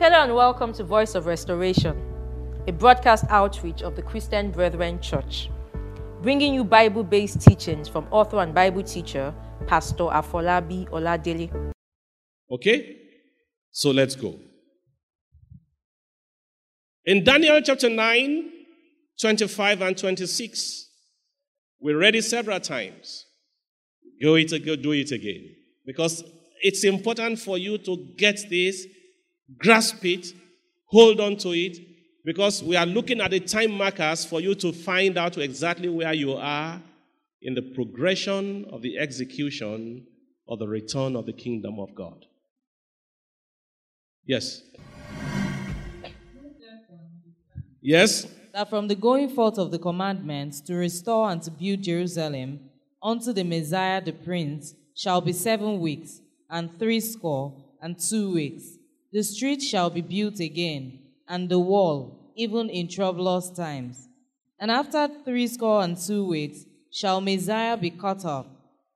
Hello and welcome to Voice of Restoration, a broadcast outreach of the Christian Brethren Church, bringing you Bible based teachings from author and Bible teacher Pastor Afolabi Oladele. Okay? So let's go. In Daniel chapter 9, 25 and 26, we read it several times. Go it again, do it again. Because it's important for you to get this, grasp it, hold on to it, because we are looking at the time markers for you to find out exactly where you are in the progression of the execution of the return of the kingdom of God. Yes. Yes. that from the going forth of the commandments to restore and to build Jerusalem unto the Messiah the Prince shall be seven weeks, and threescore and two weeks. The street shall be built again, and the wall, even in troublous times. And after threescore and two weeks shall Messiah be cut off,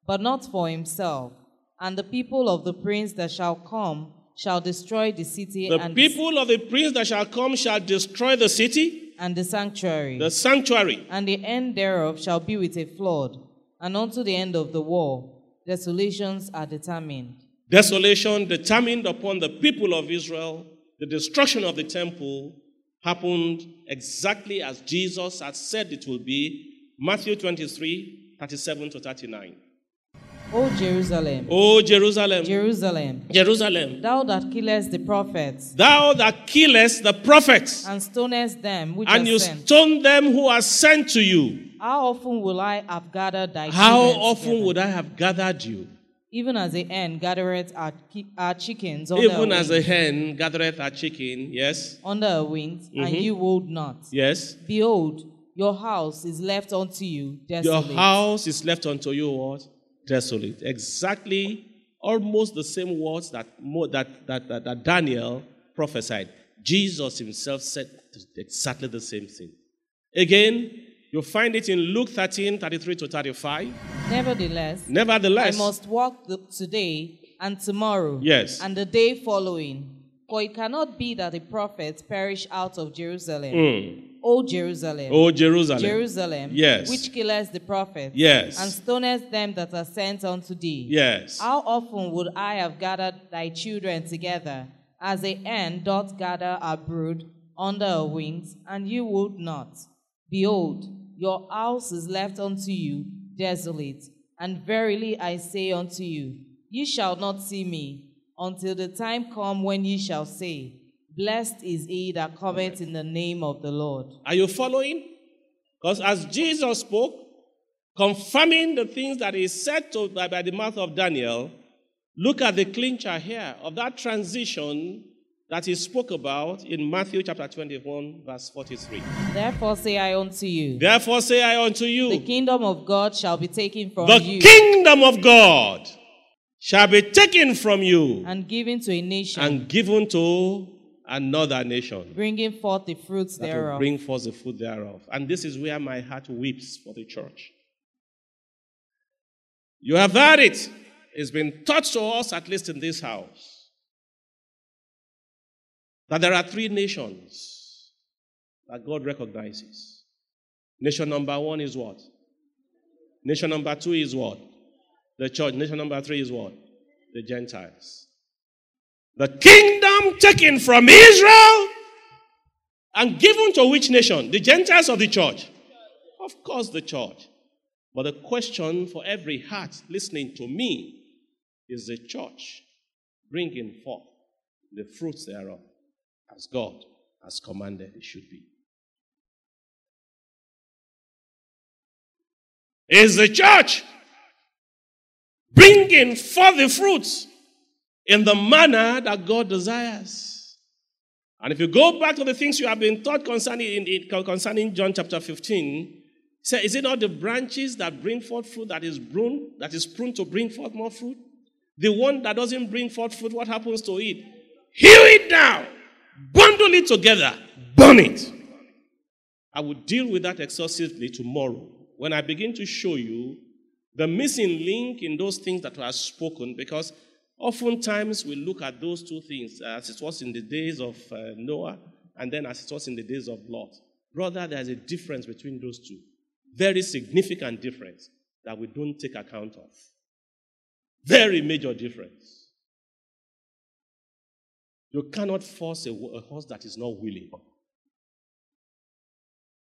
but not for himself. And the people of the prince that shall come shall destroy the city and The people of the prince that shall come shall destroy the city, and the sanctuary. the sanctuary. And the end thereof shall be with a flood, and unto the end of the war desolations are determined. Desolation determined upon the people of Israel, the destruction of the temple happened exactly as Jesus had said it will be. Matthew 23, 37 to 39. O Jerusalem, O Jerusalem, Jerusalem, Jerusalem, thou that killest the prophets, thou that killest the prophets, and stonest them which and you sent, stone them who are sent to you, how often will I have gathered thy how often would I have gathered you? Even as a hen gathereth her, her chickens under Even her as a hen gathereth her chicken, yes, under her wings, and Mhm. you would not. yes. Behold, your house is left unto you desolate. Your house is left unto you what? Desolate. Exactly, almost the same words that, that, that, that, that Daniel prophesied. Jesus himself said exactly the same thing. Again, you find it in Luke 13, 33 to 35. Nevertheless, Nevertheless, I must walk the, today and tomorrow. Yes. And the day following. For it cannot be that the prophets perish out of Jerusalem. Mm. O Jerusalem. O Jerusalem. Jerusalem. Yes. Which killest the prophets. Yes. And stonest them that are sent unto thee. Yes. How often would I have gathered thy children together, as a hen doth gather her brood under her wings, and you would not? Behold, your house is left unto you desolate. And verily I say unto you, ye shall not see me until the time come when ye shall say, Blessed is he that cometh in the name of the Lord. Are you following? Because as Jesus spoke, confirming the things that he said to, by, by the mouth of Daniel, look at the clincher here of that transition that he spoke about in Matthew chapter 21, verse 43. Therefore say I unto you, Therefore say I unto you. the kingdom of God shall be taken from the you. kingdom of God shall be taken from you and given to a nation, and given to another nation. bringing forth the fruits thereof. bring forth the fruit thereof. And this is where my heart weeps for the church. You have heard it. It's been taught to us, at least in this house, that there are three nations that God recognizes. Nation number one is what? Nation number two is what? The church. Nation number three is what? The Gentiles. The kingdom taken from Israel and given to which nation? The Gentiles or the church? Of course, the church. But the question for every heart listening to me is the church bringing forth the fruits thereof as God has commanded it should be. Is the church bringing forth the fruits in the manner that God desires? And if you go back to the things you have been taught concerning, in, in- concerning John chapter 15, say, is it not the branches that bring forth fruit that is pruned, that is pruned to bring forth more fruit? The one that doesn't bring forth fruit, what happens to it? Hew it down, bundle it together, burn it. I will deal with that exhaustively tomorrow when I begin to show you the missing link in those things that were spoken because Oftentimes, we look at those two things as it was in the days of uh, Noah and then as it was in the days of Lot. Brother, there's a difference between those two. Very significant difference that we don't take account of. Very major difference. You cannot force a, a horse that is not willing.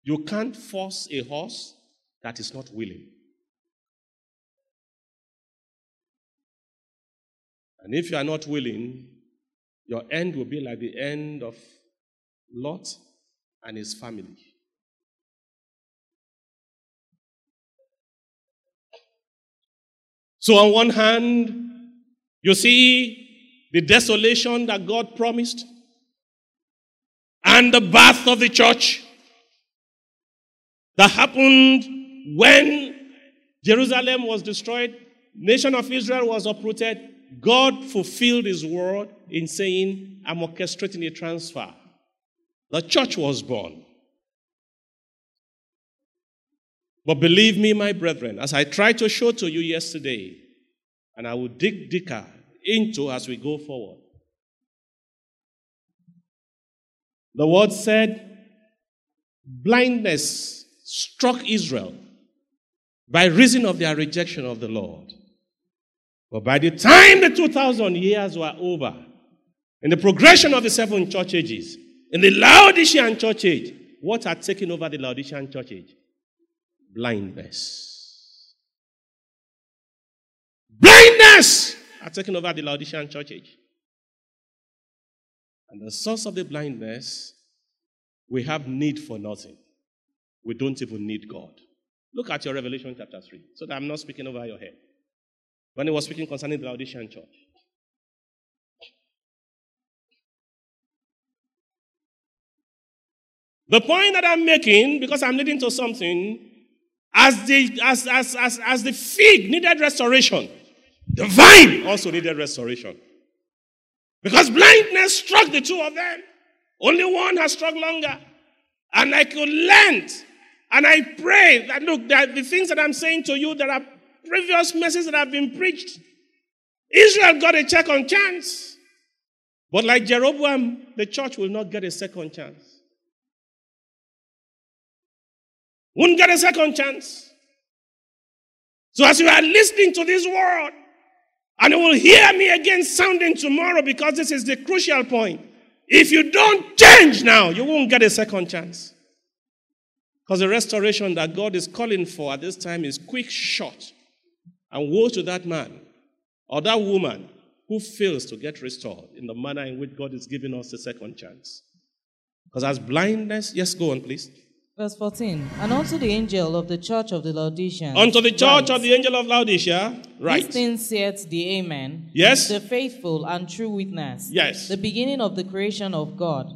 You can't force a horse that is not willing. And if you are not willing, your end will be like the end of Lot and his family. So, on one hand, you see the desolation that God promised and the birth of the church that happened when Jerusalem was destroyed, nation of Israel was uprooted, God fulfilled his word in saying, I'm orchestrating a transfer. The church was born. But believe me, my brethren, as I tried to show to you yesterday, and I will dig deeper into as we go forward. The word said, blindness struck Israel by reason of their rejection of the Lord. But by the time the 2,000 years were over, in the progression of the seven church ages, in the Laodicean church age, what had taken over the Laodicean church age? Blindness. Blindness had taken over the Laodicean church age. And the source of the blindness, we have need for nothing. We don't even need God. Look at your Revelation chapter 3, so that I'm not speaking over your head when he was speaking concerning the Laodicean church. The point that I'm making, because I'm leading to something, as the, as, as, as, as the fig needed restoration, the vine also needed restoration. Because blindness struck the two of them. Only one has struck longer. And I could learn. And I pray that, look, that the things that I'm saying to you, there are previous messages that have been preached. Israel got a second chance. But like Jeroboam, the church will not get a second chance. Won't get a second chance. So as you are listening to this word, and you will hear me again sounding tomorrow because this is the crucial point. If you don't change now, you won't get a second chance. Because the restoration that God is calling for at this time is quick, short. And woe to that man or that woman who fails to get restored in the manner in which God is giving us the second chance. Because as blindness, yes, go on, please. Verse 14. And unto the angel of the church of the Laodiceans. Unto the church of the angel of Laodicea, right. These things saith the Amen. Yes. The faithful and true witness. Yes. The beginning of the creation of God.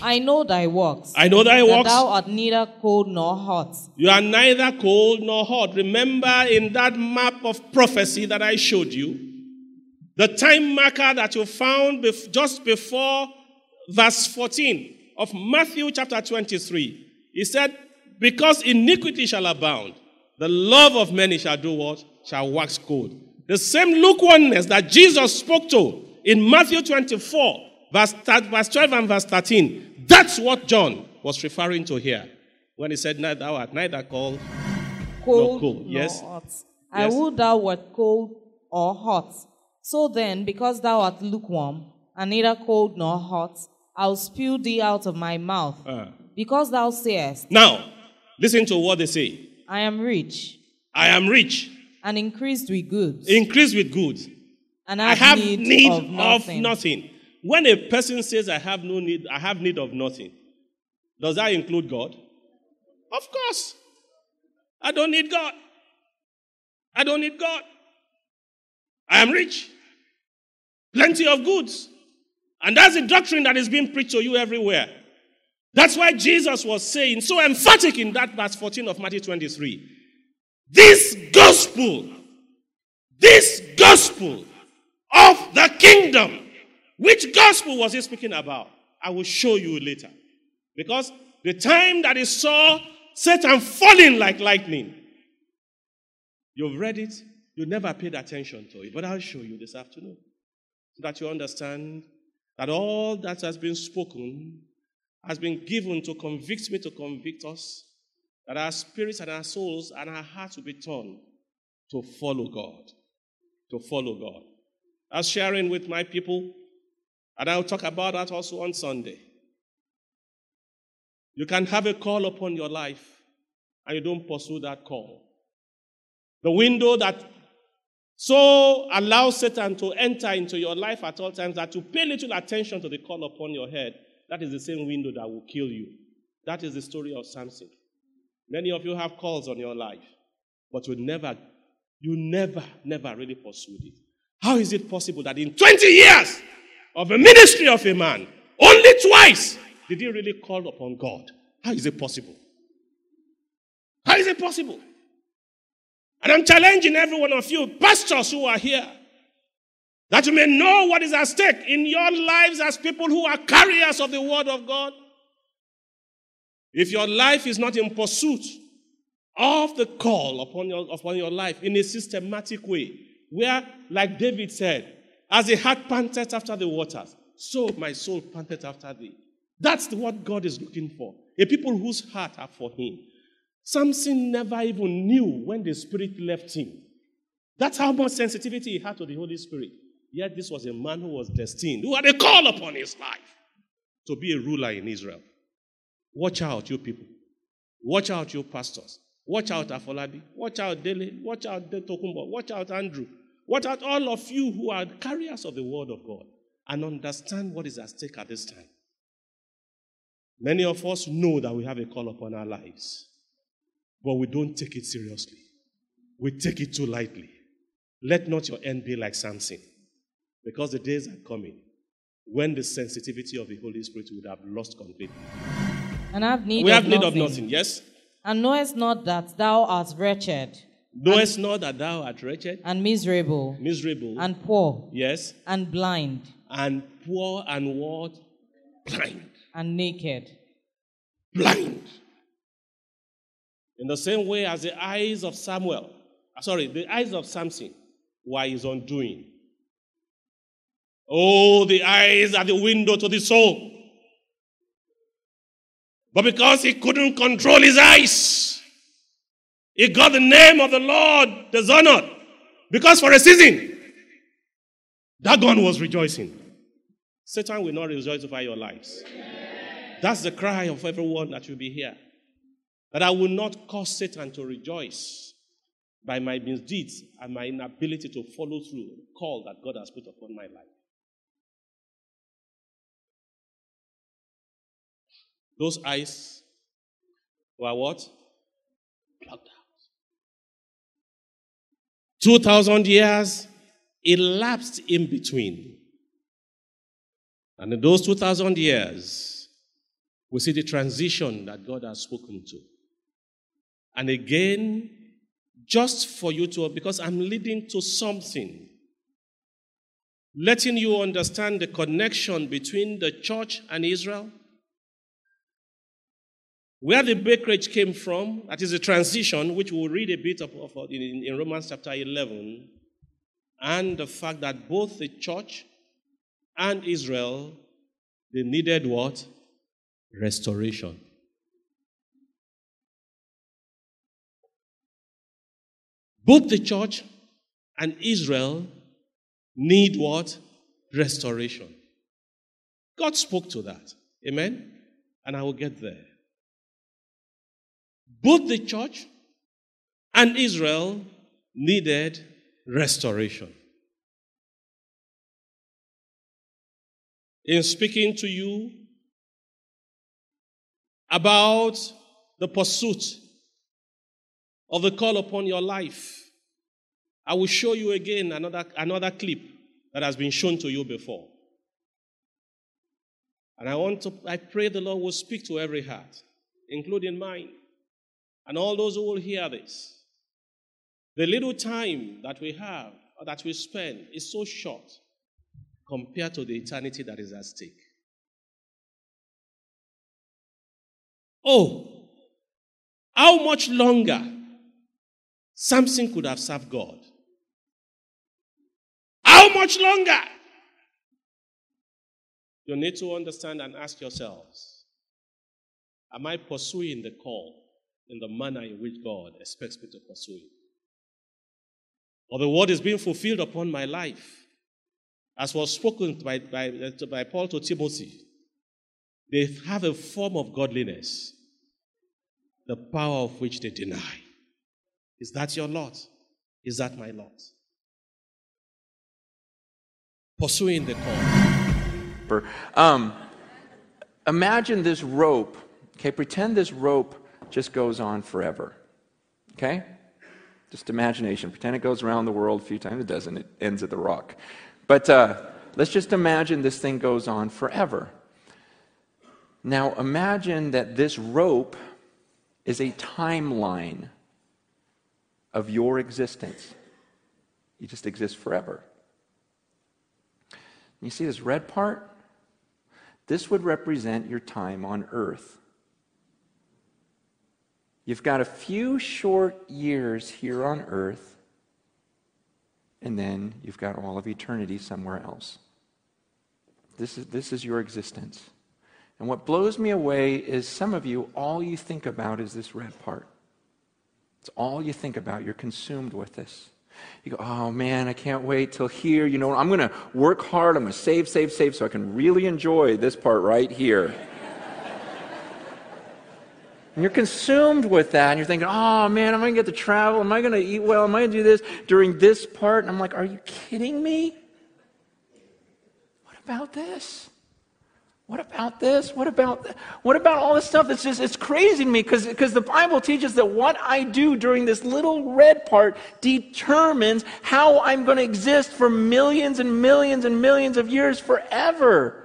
I know thy works. I know thy that works. thou art neither cold nor hot. You are neither cold nor hot. Remember in that map of prophecy that I showed you, the time marker that you found just before verse 14 of Matthew chapter 23. He said, Because iniquity shall abound, the love of many shall do what? Shall wax cold. The same lukewarmness that Jesus spoke to in Matthew 24, verse, verse 12 and verse 13. That's what John was referring to here when he said, Neither thou art neither cold Cold cold, nor yes. hot. I Yes. would thou wert cold or hot. So then, because thou art lukewarm, and neither cold nor hot, I'll spew thee out of my mouth. Uh. Because thou sayest, Now, listen to what they say. I am rich, I am rich, and increased with goods, increased with goods. and I have, have need, need of nothing. nothing. When a person says, I have no need, I have need of nothing, does that include God? Of course. I don't need God. I don't need God. I am rich. Plenty of goods. And that's the doctrine that is being preached to you everywhere. That's why Jesus was saying, so emphatic in that verse 14 of Matthew 23. This gospel, this gospel of the kingdom, which gospel was he speaking about? I will show you later. Because the time that he saw Satan falling like lightning, you've read it, you never paid attention to it, but I'll show you this afternoon. so that you understand that all that has been spoken has been given to convict me, to convict us, that our spirits and our souls and our hearts will be turned to follow God. To follow God. I was sharing with my people, and I'll talk about that also on Sunday. You can have a call upon your life, and you don't pursue that call. The window that so allows Satan to enter into your life at all times that to pay little attention to the call upon your head, that is the same window that will kill you. That is the story of Samson. Many of you have calls on your life, but you never, you never, never really pursued it. How is it possible that in 20 years of a ministry of a man, only twice did he really call upon God? How is it possible? How is it possible? And I'm challenging every one of you, pastors who are here, that you may know what is at stake in your lives as people who are carriers of the word of God. If your life is not in pursuit of the call upon your, upon your life in a systematic way, where, like David said, as a heart panteth after the waters, so my soul panteth after thee. That's what God is looking for. A people whose heart are for him. Samson never even knew when the Spirit left him. That's how much sensitivity he had to the Holy Spirit. Yet this was a man who was destined, who had a call upon his life to be a ruler in Israel. Watch out, you people. Watch out, you pastors. Watch out, Afolabi. Watch out, Dele. Watch out, Tokumbo. Watch out, Andrew. Watch out, all of you who are carriers of the word of God and understand what is at stake at this time. Many of us know that we have a call upon our lives but we don't take it seriously. We take it too lightly. Let not your end be like Samson, because the days are coming when the sensitivity of the Holy Spirit would have lost completely. And I have need we of have need nothing. of nothing, yes? And knowest not that thou art wretched Knowest not that thou art wretched, and miserable miserable, and poor yes, and blind and poor and what? Blind. and naked. Blind. In the same way as the eyes of Samuel, sorry, the eyes of Samson were his undoing. Oh, the eyes are the window to the soul. But because he couldn't control his eyes, he got the name of the Lord dishonored. Because for a season, Dagon was rejoicing. Satan will not rejoice over your lives. That's the cry of everyone that will be here. That I will not cause Satan to rejoice by my misdeeds and my inability to follow through the call that God has put upon my life. Those eyes were what? Plucked out. 2,000 years elapsed in between. And in those 2,000 years, we see the transition that God has spoken to. And again, just for you to, because I'm leading to something, letting you understand the connection between the church and Israel. Where the breakage came from, that is a transition, which we'll read a bit of, in Romans chapter 11, and the fact that both the church and Israel, they needed what? Restoration. Both the church and Israel need what? Restoration. God spoke to that. Amen? And I will get there. Both the church and Israel needed restoration. In speaking to you about the pursuit of the call upon your life, I will show you again another, another clip that has been shown to you before. And I want to, I pray the Lord will speak to every heart, including mine, and all those who will hear this. The little time that we have, or that we spend, is so short compared to the eternity that is at stake. Oh, how much longer Samson could have served God? How much longer You need to understand and ask yourselves Am I pursuing the call in the manner in which God expects me to pursue it? Or the word is being fulfilled upon my life, as was spoken by, by, by Paul to Timothy. They have a form of godliness, the power of which they deny. Is that your lot? Is that my lot? Pursuing the call. Um, imagine this rope. Okay, pretend this rope just goes on forever. Okay? Just imagination. Pretend it goes around the world a few times. It doesn't, it ends at the rock. But uh, let's just imagine this thing goes on forever. Now, imagine that this rope is a timeline of your existence. You just exist forever. You see this red part? This would represent your time on earth. You've got a few short years here on earth, and then you've got all of eternity somewhere else. This is, this is your existence. And what blows me away is some of you, all you think about is this red part. It's all you think about. You're consumed with this. You go, oh man, I can't wait till here. You know, I'm going to work hard. I'm going to save, save, save so I can really enjoy this part right here. And you're consumed with that, and you're thinking, oh man, am I going to get to travel? Am I going to eat well? Am I going to do this during this part? And I'm like, are you kidding me? What about this? What about this? What about what about all this stuff? That's just it's crazy to me because because the Bible teaches that what I do during this little red part determines how I'm going to exist for millions and millions and millions of years forever.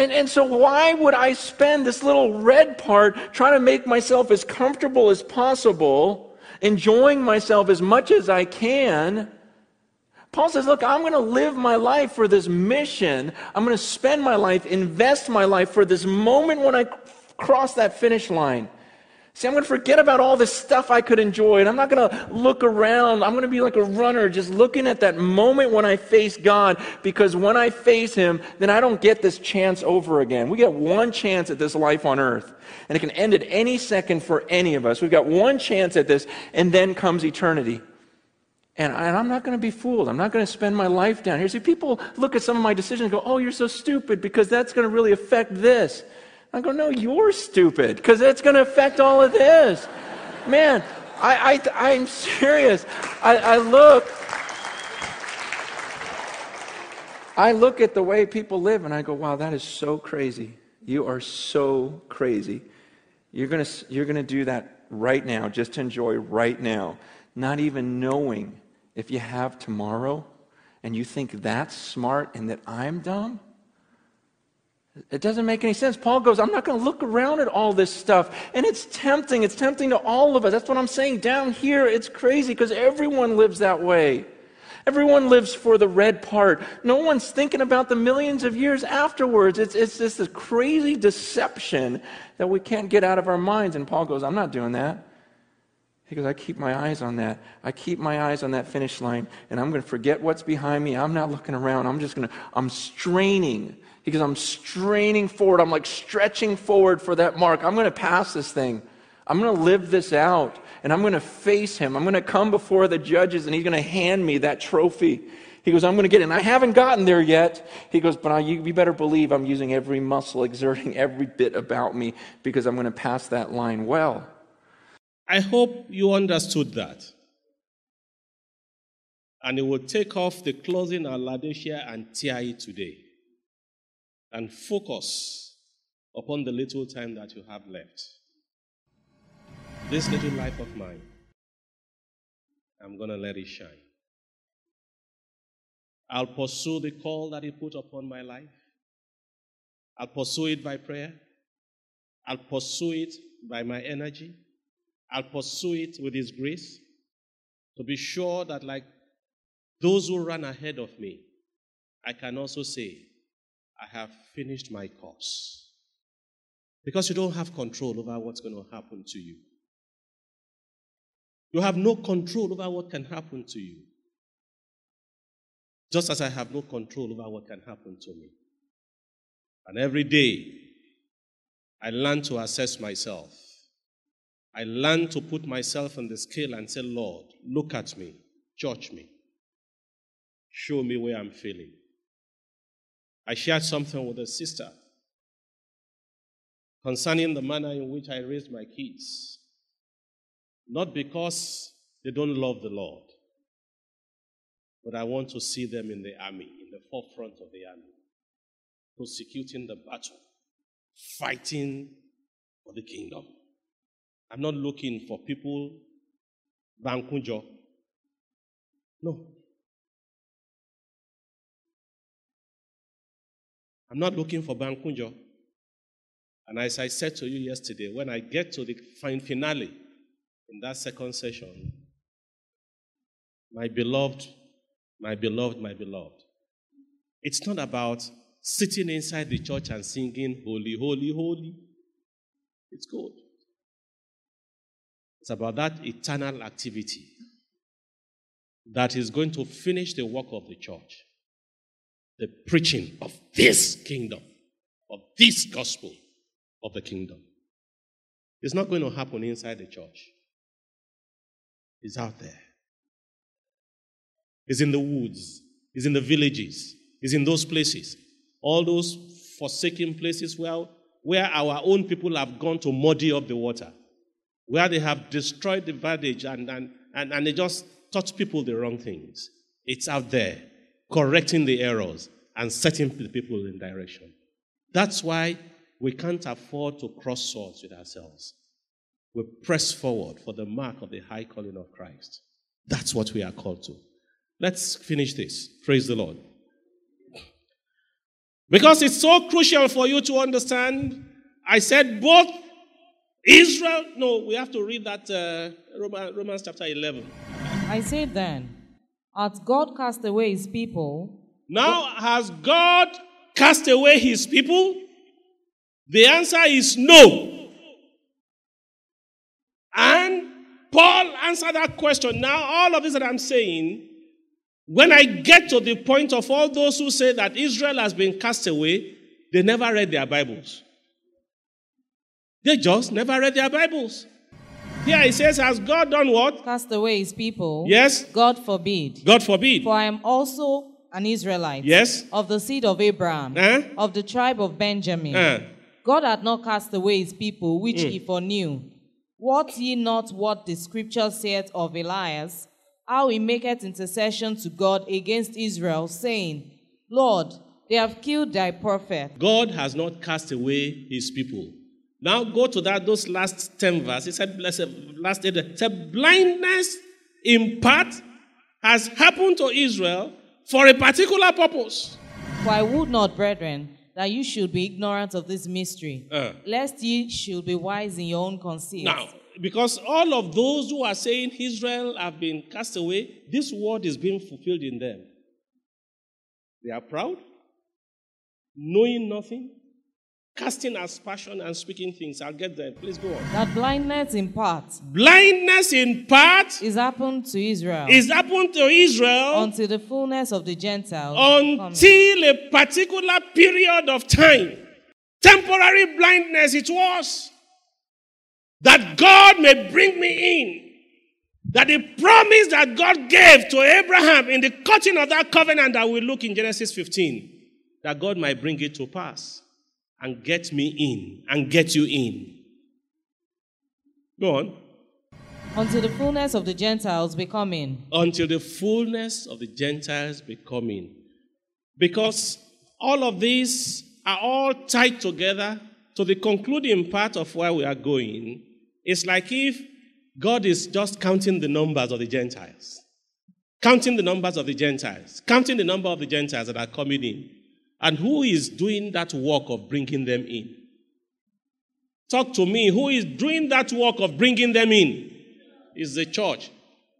And, and so, why would I spend this little red part trying to make myself as comfortable as possible, enjoying myself as much as I can? Paul says, Look, I'm going to live my life for this mission. I'm going to spend my life, invest my life for this moment when I cross that finish line. See, I'm going to forget about all this stuff I could enjoy, and I'm not going to look around. I'm going to be like a runner, just looking at that moment when I face God, because when I face Him, then I don't get this chance over again. We get one chance at this life on earth, and it can end at any second for any of us. We've got one chance at this, and then comes eternity. And, I, am not going to be fooled. I'm not going to spend my life down here. See, people look at some of my decisions and go, oh, you're so stupid because that's going to really affect this. I go, no, you're stupid because it's going to affect all of this. Man, I, I, I'm serious. I, I look. I look at the way people live and I go, wow, that is so crazy. You are so crazy. You're going to you're going to do that right now, just to enjoy right now, not even knowing if you have tomorrow and you think that's smart and that I'm dumb. It doesn't make any sense. Paul goes, I'm not going to look around at all this stuff. And it's tempting. It's tempting to all of us. That's what I'm saying. Down here, it's crazy because everyone lives that way. Everyone lives for the red part. No one's thinking about the millions of years afterwards. It's, it's just this crazy deception that we can't get out of our minds. And Paul goes, I'm not doing that. He goes, I keep my eyes on that. I keep my eyes on that finish line, and I'm going to forget what's behind me. I'm not looking around. I'm just going to, I'm straining because I'm straining forward. I'm like stretching forward for that mark. I'm going to pass this thing. I'm going to live this out and I'm going to face him. I'm going to come before the judges and he's going to hand me that trophy. He goes, I'm going to get it. And I haven't gotten there yet. He goes, but I, you, you better believe I'm using every muscle, exerting every bit about me because I'm going to pass that line well. I hope you understood that. And it will take off the clothing of Laodicea and tear it today and focus upon the little time that you have left. This little life of mine, I'm going to let it shine. I'll pursue the call that He put upon my life. I'll pursue it by prayer. I'll pursue it by my energy. I'll pursue it with His grace to be sure that, like those who ran ahead of me, I can also say, I have finished my course. Because you don't have control over what's going to happen to you. You have no control over what can happen to you. Just as I have no control over what can happen to me. And every day, I learn to assess myself. I learn to put myself on the scale and say, Lord, look at me, judge me, show me where I'm failing. I shared something with a sister concerning the manner in which I raised my kids. Not because they don't love the Lord, but I want to see them in the army, in the forefront of the army, prosecuting the battle, fighting for the kingdom. I'm not looking for people, Bankunjo. No. I'm not looking for Bankunjo. And as I said to you yesterday, when I get to the fine finale in that second session, my beloved, my beloved, my beloved, it's not about sitting inside the church and singing, Holy, Holy, Holy. It's good. It's about that eternal activity that is going to finish the work of the church. The preaching of this kingdom, of this gospel of the kingdom. It's not going to happen inside the church, it's out there. It's in the woods, it's in the villages, it's in those places. All those forsaken places where, where our own people have gone to muddy up the water where they have destroyed the verbiage and, and, and, and they just taught people the wrong things. It's out there, correcting the errors and setting the people in direction. That's why we can't afford to cross swords with ourselves. We press forward for the mark of the high calling of Christ. That's what we are called to. Let's finish this. Praise the Lord. Because it's so crucial for you to understand, I said both Israel, no, we have to read that uh, Romans, Romans chapter 11. I say then, hath God cast away his people? Now, has God cast away his people? The answer is no. And Paul answered that question. Now, all of this that I'm saying, when I get to the point of all those who say that Israel has been cast away, they never read their Bibles. They just never read their Bibles. Here it says, Has God done what? Cast away his people? Yes. God forbid. God forbid. For I am also an Israelite. Yes. Of the seed of Abraham. Eh? Of the tribe of Benjamin. Eh. God had not cast away his people, which Mm. he foreknew. Wot ye not what the scripture saith of Elias, how he maketh intercession to God against Israel, saying, Lord, they have killed thy prophet. God has not cast away his people. Now go to that those last 10 verses. He said, blessed, last eight, said, blindness in part has happened to Israel for a particular purpose. For I would not, brethren, that you should be ignorant of this mystery, Uh. lest ye should be wise in your own conceit. Now, because all of those who are saying Israel have been cast away, this word is being fulfilled in them. They are proud, knowing nothing, casting aspersion and speaking things. I'll get there. Please go on. that blindness in part Blindness in part is happened to Israel is happened to Israel until the fullness of the Gentiles until a particular period of time. Temporary blindness it was. That God may bring me in. That the promise that God gave to Abraham in the cutting of that covenant that we look in Genesis 15, that God might bring it to pass and get me in and get you in. Go on. until the fullness of the Gentiles be come in. until the fullness of the Gentiles be coming. Because all of these are all tied together to the concluding part of where we are going. It's like if God is just counting the numbers of the Gentiles, counting the numbers of the Gentiles, counting the number of the Gentiles that are coming in. And who is doing that work of bringing them in? Talk to me. Who is doing that work of bringing them in? Is the church.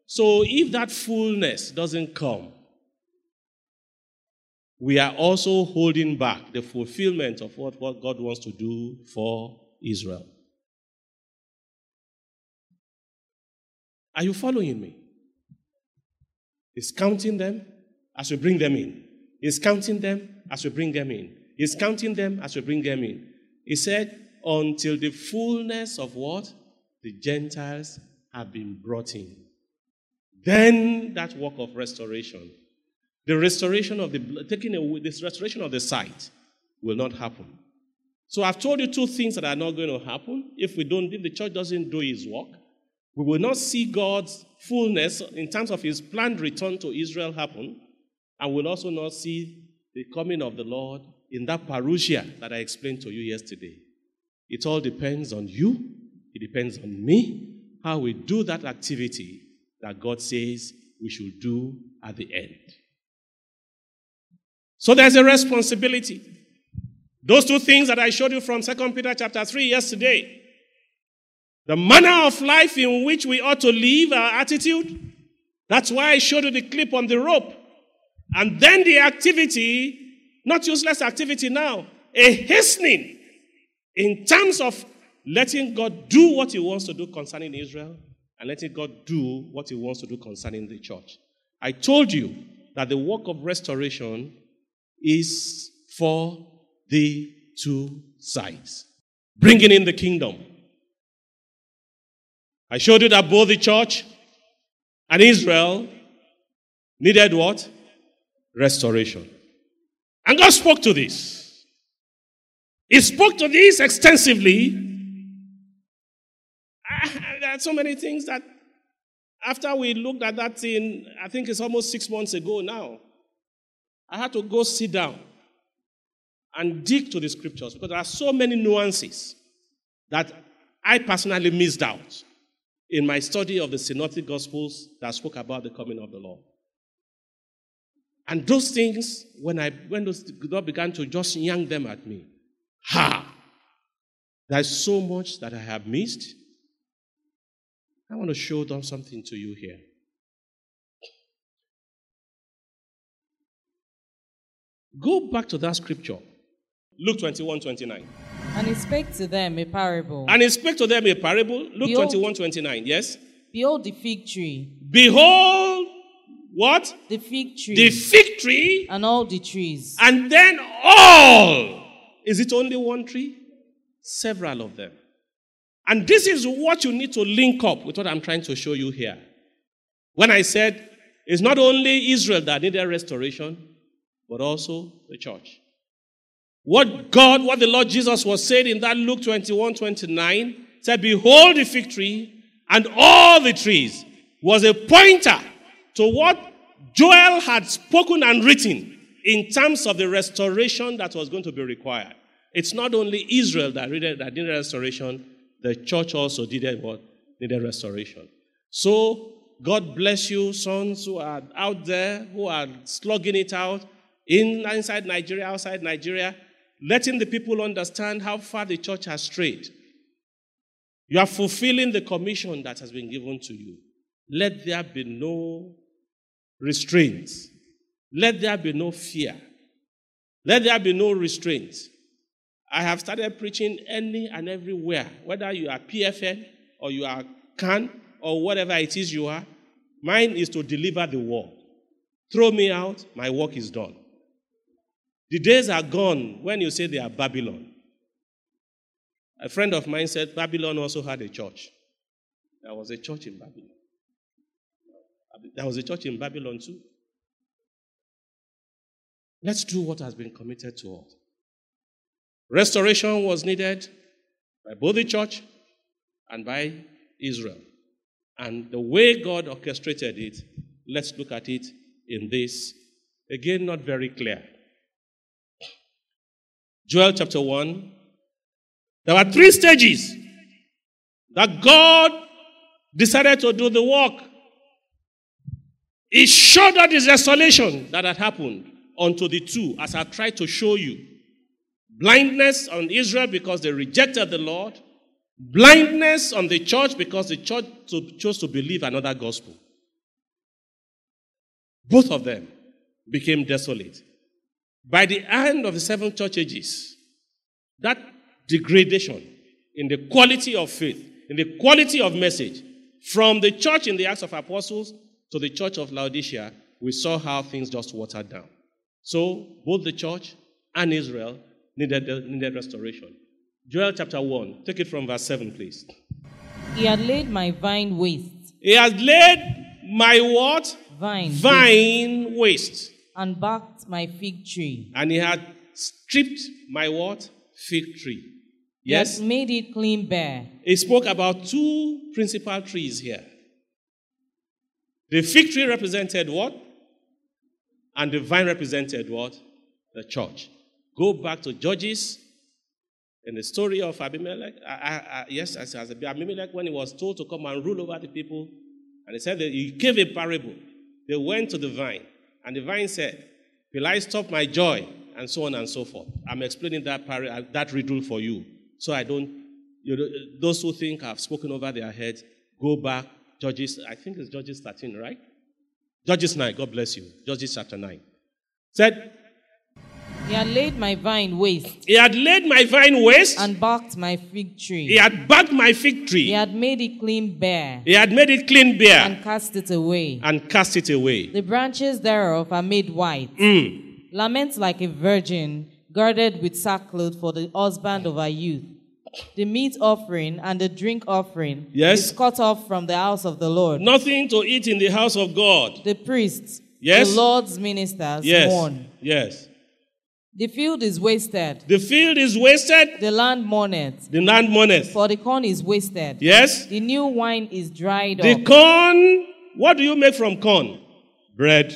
So if that fullness doesn't come, we are also holding back the fulfillment of what, what God wants to do for Israel. Are you following me? He's counting them as we bring them in. He's counting them as we bring them in. He's counting them as we bring them in. He said, until the fullness of what? The Gentiles have been brought in. Then that work of restoration, the restoration of the taking away this restoration of the sight will not happen. So I've told you two things that are not going to happen if we don't, if the church doesn't do his work. We will not see God's fullness in terms of his planned return to Israel happen, and we'll also not see the coming of the Lord in that parousia that I explained to you yesterday. It all depends on you, it depends on me, how we do that activity that God says we should do at the end. So there's a responsibility. Those two things that I showed you from 2 Peter chapter 3 yesterday. The manner of life in which we ought to live, our attitude. That's why I showed you the clip on the rope. And then the activity, not useless activity now, a hastening in terms of letting God do what He wants to do concerning Israel and letting God do what He wants to do concerning the church. I told you that the work of restoration is for the two sides, bringing in the kingdom. I showed you that both the church and Israel needed what? Restoration. And God spoke to this. He spoke to this extensively. There are so many things that after we looked at that thing, I think it's almost six months ago now, I had to go sit down and dig to the scriptures because there are so many nuances that I personally missed out in my study of the synoptic gospels that spoke about the coming of the Lord. And those things, when I when those God began to just yank them at me, ha! There's so much that I have missed. I want to show them something to you here. Go back to that scripture. Luke 21 29. And he spake to them a parable. And he spake to them a parable. Luke Behold- 21 29. Yes. Behold the fig tree, Behold, what? the fig tree, The fig tree, and all the trees. and then all. Is it only one tree? Several of them. And this is what you need to link up with what I'm trying to show you here. When I said it's not only Israel that needed restoration, but also the church. What God, what the Lord Jesus was saying in that Luke 21 29 said, Behold the fig tree and all the trees was a pointer to what Joel had spoken and written in terms of the restoration that was going to be required. It's not only Israel that needed, that needed restoration, the church also needed what? Needed restoration. So, God bless you, sons who are out there, who are slugging it out in, inside Nigeria, outside Nigeria, letting the people understand how far the church has strayed. You are fulfilling the commission that has been given to you. Let there be no restraints. Let there be no fear. Let there be no restraints. I have started preaching any and everywhere, whether you are PFN or you are CAN or whatever it is you are. Mine is to deliver the word. Throw me out, my work is done. The days are gone when you say they are Babylon. A friend of mine said Babylon also had a church. There was a church in Babylon. There was a church in Babylon too. Let's do what has been committed to us. Restoration was needed by both the church and by Israel. And the way God orchestrated it, let's look at it in this. Again, not very clear. Joel chapter 1. There were three stages that God decided to do the work. He showed that the desolation that had happened unto the two, as I tried to show you. Blindness on Israel because they rejected the Lord, blindness on the church because the church chose to believe another gospel. Both of them became desolate. By the end of the seven church ages, that degradation in the quality of faith, in the quality of message, from the church in the Acts of Apostles to the church of Laodicea, we saw how things just watered down. So, both the church and Israel needed, needed restoration. Joel chapter 1, take it from verse 7, please. He had laid my vine waste, He has laid my what? vine, Vine waste. and barked my fig tree. And he had stripped my what? Fig tree. Yes? made it clean bare. He spoke about two principal trees here. The fig tree represented what? And the vine represented what? The church. Go back to Judges in the story of Abimelech. I, I, I, yes, as, Abimelech, when he was told to come and rule over the people, and he said that he gave a parable. They went to the vine, and the vine said, Will I stop my joy? And so on and so forth. I'm explaining that, par- uh, that riddle for you. So I don't, you know, those who think I've spoken over their heads, go back. Judges, I think it's Judges 13, right? Judges 9, God bless you. Judges chapter 9. Said, He had laid my vine waste, He had laid my vine waste, and barked my fig tree. He had barked my fig tree, He had made it clean bare, He had made it clean bare, and cast it away. and cast it away. The branches thereof are made white. Mm. Lament like a virgin, girded with sackcloth for the husband of her youth. The meat offering and the drink offering Yes. is cut off from the house of the Lord. Nothing to eat in the house of God. The priests, Yes. the Lord's ministers, Yes. mourn. Yes. The field is wasted, The field is wasted, the land mourneth, the land mourneth. for the corn is wasted. Yes. The new wine is dried The up. The corn, what do you make from corn? Bread.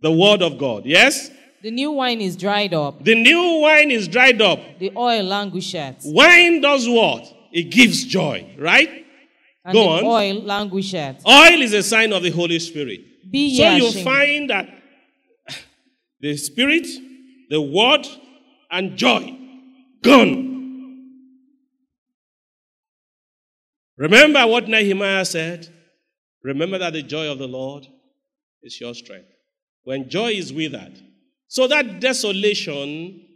The word of God. Yes? The new wine is dried up. The new wine is dried up. The oil languisheth. Wine does what? It gives joy, right? And Go the on. oil languisheth. Oil is a sign of the Holy Spirit. Be So you ashamed. find that the Spirit, the Word, and joy gone. Remember what Nehemiah said? Remember that the joy of the Lord is your strength. When joy is withered, so that desolation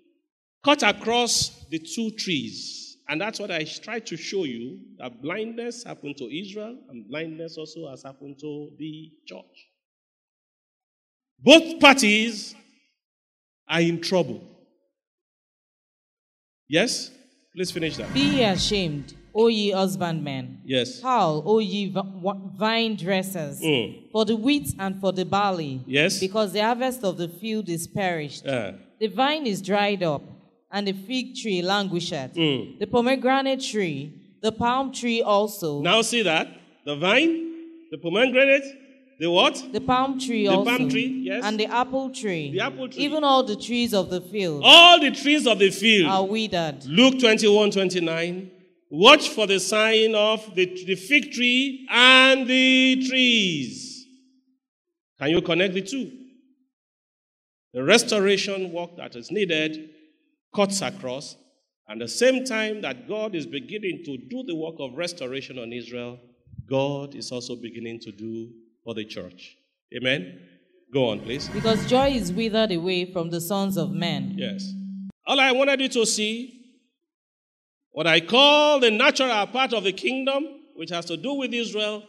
cut across the two trees. And that's what I tried to show you that blindness happened to Israel, and blindness also has happened to the church. Both parties are in trouble. Yes? Please finish that. Be ashamed, O ye husbandmen. Yes. Howl, O ye vine dressers, Mm. for the wheat and for the barley. Yes. Because the harvest of the field is perished. Uh, The vine is dried up, and the fig tree languisheth. Mm. The pomegranate tree, the palm tree also. now see that? The vine, the pomegranate, the what? the palm tree also. The also. palm tree, yes. And the apple tree. The apple tree. Even all the trees of the field All the trees of the field. are withered. Luke 21 29. Watch for the sign of the, the fig tree and the trees. Can you connect the two? The restoration work that is needed cuts across, and the same time that God is beginning to do the work of restoration on Israel, God is also beginning to do for the church. Amen? Go on, please. Because joy is withered away from the sons of men. Yes. All I wanted you to see, what I call the natural part of the kingdom, which has to do with Israel,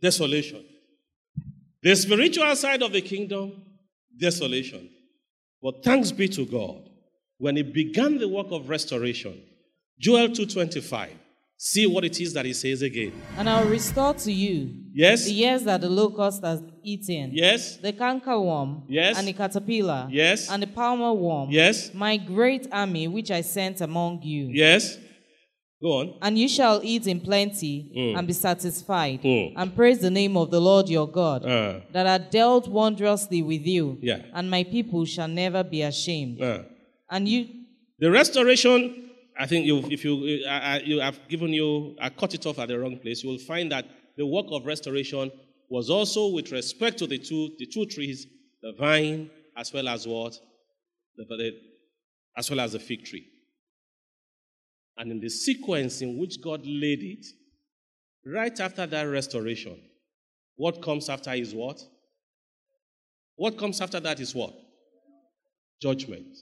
desolation. The spiritual side of the kingdom, desolation. But thanks be to God, when He began the work of restoration, Joel 2:25. See what it is that He says again. And I'll restore to you Yes. the years that the locust has eaten. Yes. The cankerworm. Yes. And the caterpillar. Yes. And the palmer worm. Yes. My great army which I sent among you. Yes. Go on. And you shall eat in plenty Mm. and be satisfied, Mm. and praise the name of the Lord your God, Uh, that hath dealt wondrously with you. Yeah. And my people shall never be ashamed. uh. And you, The restoration, I think if you, I, I, you have given you, I cut it off at the wrong place. You will find that the work of restoration was also with respect to the two, the two trees, the vine, as well as what, the, the, as well as the fig tree. And in the sequence in which God laid it, right after that restoration, what comes after is what? What comes after that is what? Judgment.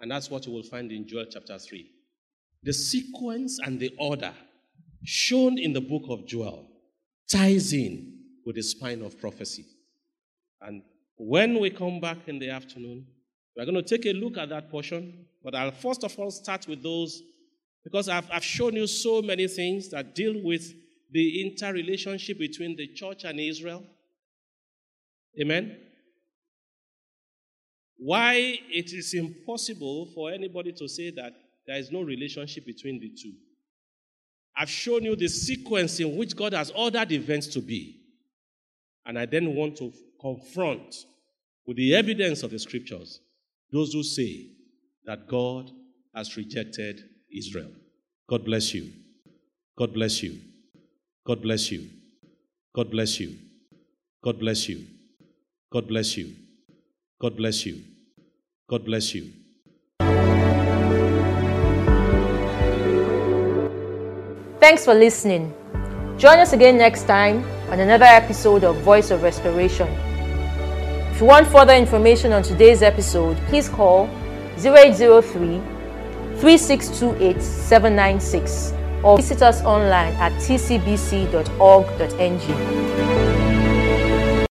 And that's what you will find in Joel chapter 3. The sequence and the order shown in the book of Joel ties in with the spine of prophecy. And when we come back in the afternoon, We're going to take a look at that portion, but I'll first of all start with those because I've, I've shown you so many things that deal with the interrelationship between the church and Israel. Amen. Why it is impossible for anybody to say that there is no relationship between the two. I've shown you the sequence in which God has ordered events to be. And I then want to confront with the evidence of the scriptures those who say that God has rejected Israel. God bless you. God bless you. God bless you. God bless you. God bless you. God bless you. God bless you. God bless you. Thanks for listening. Join us again next time on another episode of Voice of Restoration. If you want further information on today's episode, please call 0803 3628 796 or visit us online at tcbc.org.ng.